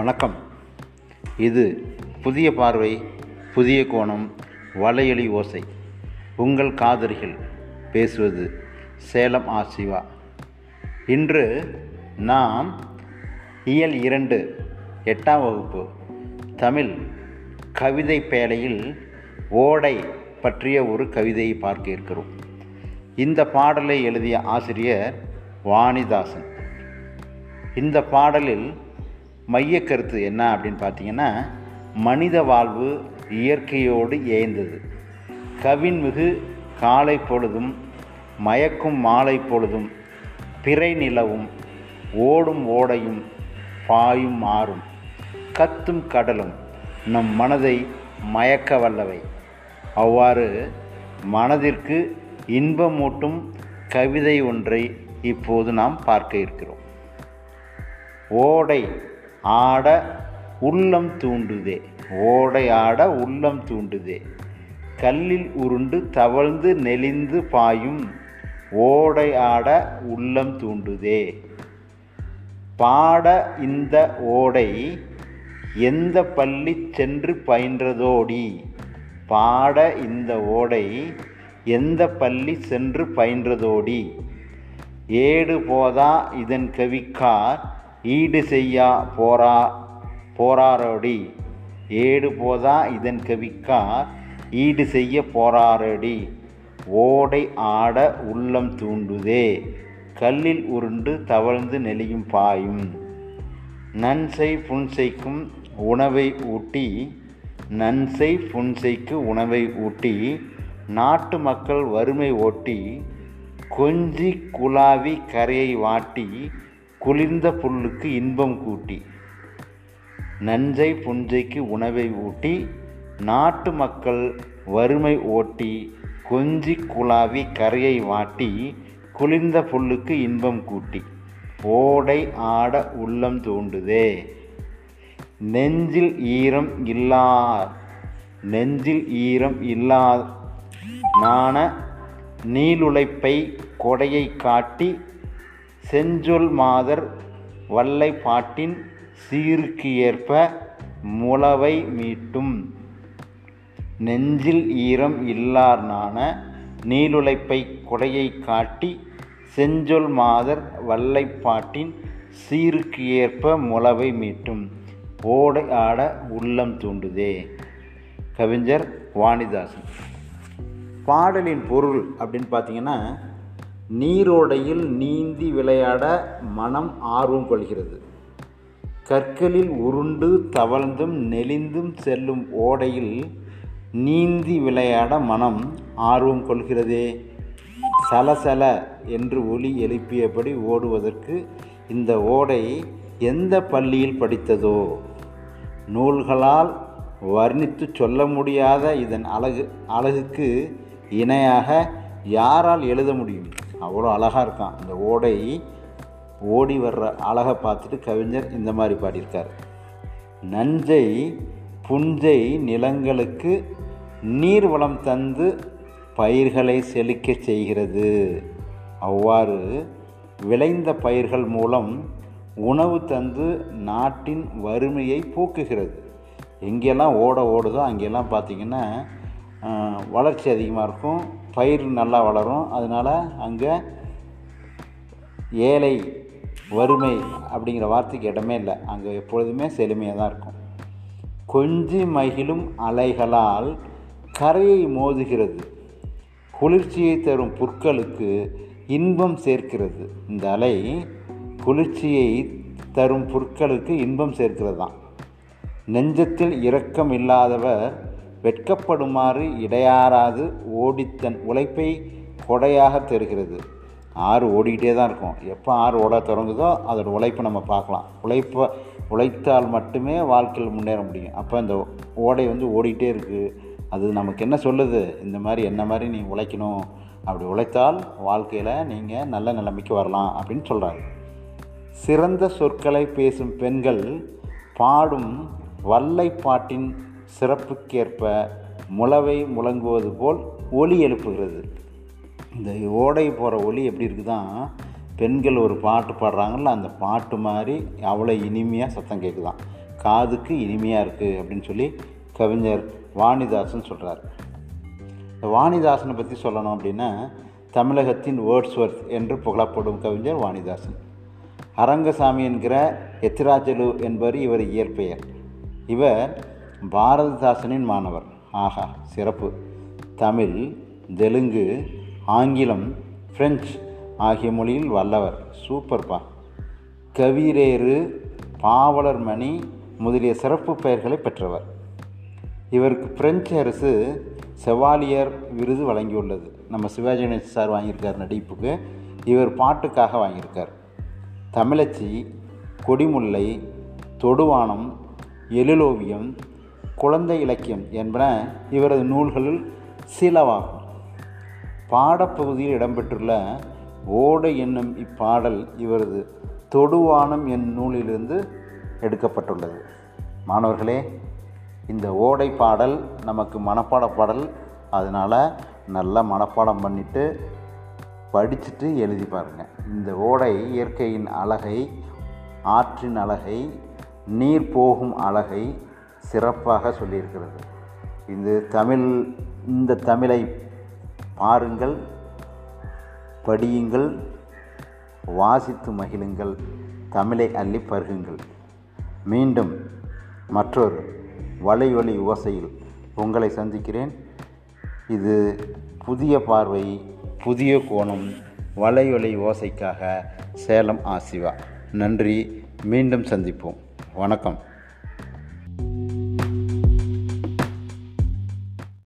வணக்கம். இது புதிய பார்வை புதிய கோணம் வலையொலி ஓசை. உங்கள் காதலிகள் பேசுவது சேலம் ஆ சிவா. இன்று நாம் இயல் இரண்டு எட்டாம் வகுப்பு தமிழ் கவிதை பேழையில் ஓடை பற்றிய ஒரு கவிதையை பார்க்க இருக்கிறோம். இந்த பாடலை எழுதிய ஆசிரியர் வாணிதாசன். இந்த பாடலில் மைய கருத்து என்ன அப்படின்னு பார்த்தீங்கன்னா மனித வாழ்வு இயற்கையோடு ஏய்ந்தது கவின்மிகு காலை பொழுதும் மயக்கும் மாலை பொழுதும் பிறை நிலவும் ஓடும் ஓடையும் பாயும் மாறும் கத்தும் கடலும் நம் மனதை மயக்க வல்லவை. அவ்வாறு மனதிற்கு இன்பமூட்டும் கவிதை ஒன்றை இப்போது நாம் பார்க்க இருக்கிறோம். ஓடை ஆட உள்ளம் தூண்டுதே. ஓடை ஆட உள்ளம் தூண்டுதே. கல்லில் உருண்டு தவழ்ந்து நெளிந்து பாயும் ஓடை ஆட உள்ளம் தூண்டுதே. பாட இந்த ஓடை எந்த பள்ளி சென்று பயின்றதோடி? பாட இந்த ஓடை எந்த பள்ளி சென்று பயின்றதோடி? ஏடு போதா இதன் கவிக்கார் ஈடு செய்யா போரா போராரோடி ஏடு போதா இதன் கவிக்கார் ஈடு செய்ய போராரடி ஓடை ஆட உள்ளம் தூண்டுதே கல்லில் உருண்டு தவழ்ந்து நெளியும் பாயும். நன்சை புன்சைக்கும் உணவை ஊட்டி நன்சை புன்சைக்கு உணவை ஊட்டி நாட்டு மக்கள் வறுமை ஓட்டி கொஞ்சி குலாவி கரையை வாட்டி குளிர்ந்த புல்லுக்கு இன்பம் கூட்டி நஞ்சை புஞ்சைக்கு உணவை ஊட்டி நாட்டு மக்கள் வறுமை ஓட்டி கொஞ்சி குழாவி கரையை வாட்டி குளிர்ந்த புல்லுக்கு இன்பம் கூட்டி ஓடை ஆட உள்ளம் தூண்டுதே. நெஞ்சில் ஈரம் இல்லா நெஞ்சில் ஈரம் இல்லா நாண நீளுழைப்பை கொடையை காட்டி செஞ்சொல் மாதர் வல்லை பாட்டின் சீருக்கு ஏற்ப முளவை மீட்டும். நெஞ்சில் ஈரம் இல்லார் நாண நீளுழைப்பை கொடையை காட்டி செஞ்சொல் மாதர் வல்லை பாட்டின் சீருக்கு ஏற்ப முளவை மீட்டும். ஓடை ஆட உள்ளம் தூண்டுதே. கவிஞர் வாணிதாசன். பாடலின் பொருள் அப்படின்னு பார்த்தீங்கன்னா நீரோடையில் நீந்தி விளையாட மனம் ஆர்வம் கொள்கிறது. கற்களில் உருண்டு தவழ்ந்தும் நெளிந்தும் செல்லும் ஓடையில் நீந்தி விளையாட மனம் ஆர்வம் கொள்கிறதே. சலசல என்று ஒலி எழுப்பியபடி ஓடுவதற்கு இந்த ஓடை எந்த பள்ளியில் படித்ததோ? நூல்களால் வர்ணித்து சொல்ல முடியாத இதன் அழகு அழகுக்கு இணையாக யாரால் எழுத முடியும்? அவ்வளோ அழகாக இருக்கான். இந்த ஓடை ஓடி வர்ற அழகை பார்த்துட்டு கவிஞர் இந்த மாதிரி பாடியிருக்கார். நஞ்சை புஞ்சை நிலங்களுக்கு நீர் வளம் தந்து பயிர்களை செழிக்கச் செய்கிறது. அவ்வாறு விளைந்த பயிர்கள் மூலம் உணவு தந்து நாட்டின் வறுமையை போக்குகிறது. எங்கெல்லாம் ஓட ஓடுதோ அங்கெல்லாம் பார்த்திங்கன்னா வளர்ச்சி அதிகமாக இருக்கும். பயிர் நல்லா வளரும். அதனால் அங்கே ஏழை வறுமை அப்படிங்கிற வார்த்தைக்கு இடமே இல்லை. அங்கே எப்பொழுதுமே செழுமையாக தான் இருக்கும். கொஞ்சி மகிழும் அலைகளால் கரையை மோதுகிறது. குளிர்ச்சியை தரும் புற்களுக்கு இன்பம் சேர்க்கிறது. இந்த அலை குளிர்ச்சியை தரும் புற்களுக்கு இன்பம் சேர்க்கிறது தான் நெஞ்சத்தில் இரக்கம் இல்லாதவர் வெட்கப்படுமாறு இடையாறாது ஓடித்தன் உழைப்பை கொடையாக தருகிறது. ஆறு ஓடிக்கிட்டே தான் இருக்கும். எப்போ ஆறு ஓட தொடங்குதோ அதோட உழைப்பை நம்ம பார்க்கலாம். உழைப்பை உழைத்தால் மட்டுமே வாழ்க்கையில் முன்னேற முடியும். அப்போ இந்த ஓடை வந்து ஓடிக்கிட்டே இருக்குது அது நமக்கு என்ன சொல்லுது? இந்த மாதிரி என்ன மாதிரி நீ உழைக்கணும்? அப்படி உழைத்தால் வாழ்க்கையில் நீங்கள் நல்ல நிலைமைக்கு வரலாம் அப்படின்னு சொல்கிறாங்க சிறந்த சொற்களை பேசும் பெண்கள் பாடும் வல்லை பாட்டின் சிறப்புக்கேற்ப முளவை முழங்குவது போல் ஒலி எழுப்புகிறது. இந்த ஓடை போகிற ஒலி எப்படி இருக்குதான் பெண்கள் ஒரு பாட்டு பாடுறாங்கல்ல அந்த பாட்டு மாதிரி அவ்வளோ இனிமையாக சத்தம் கேட்குதான் காதுக்கு இனிமையாக இருக்குது அப்படின்னு சொல்லி கவிஞர் வாணிதாசன் சொல்கிறார் இந்த வாணிதாசனை பற்றி சொல்லணும் அப்படின்னா தமிழகத்தின் வேர்ட்ஸ்வர்த் என்று புகழப்படும் கவிஞர் வாணிதாசன். அரங்கசாமி என்கிற எத்திராஜலு என்பவர் இவர் இயற்பெயர். இவர் பாரதிதாசனின் மாணவர். ஆஹா சிறப்பு. தமிழ் தெலுங்கு ஆங்கிலம் பிரெஞ்சு ஆகிய மொழியில் வல்லவர். சூப்பர்ப்பா கவிரேறு பாவலர் மணி முதலிய சிறப்பு பெயர்களை பெற்றவர். இவருக்கு பிரெஞ்சு அரசு செவாலியர் விருது வழங்கியுள்ளது. நம்ம சிவாஜி கணேசன் சார் வாங்கியிருக்கார் நடிப்புக்கு இவர் பாட்டுக்காக வாங்கியிருக்கார். தமிழச்சி கொடிமுல்லை தொடுவானம் எழிலோவியம் குழந்தை இலக்கியம் என்பன இவரது நூல்களில் சிலவாகும். பாடப்பகுதியில் இடம்பெற்றுள்ள ஓடை என்னும் இப்பாடல் இவரது தொடுவானம் என் நூலிலிருந்து எடுக்கப்பட்டுள்ளது. மாணவர்களே இந்த ஓடை பாடல் நமக்கு மனப்பாட பாடல். அதனால் நல்லா மனப்பாடம் பண்ணிவிட்டு படிச்சுட்டு எழுதி பாருங்கள் இந்த ஓடை இயற்கையின் அழகை ஆற்றின் அழகை நீர் போகும் அழகை சிறப்பாக சொல்லியிருக்கிறது. இது தமிழ் இந்த தமிழை பாருங்கள் படியுங்கள் வாசித்து மகிழுங்கள் தமிழை அள்ளி பருகுங்கள். மீண்டும் மற்றொரு வலைவழி ஓசையில் உங்களை சந்திக்கிறேன். இது புதிய பார்வை புதிய கோணம் வலைவழி ஓசைக்காக சேலம் ஆசிவா நன்றி மீண்டும் சந்திப்போம். வணக்கம்.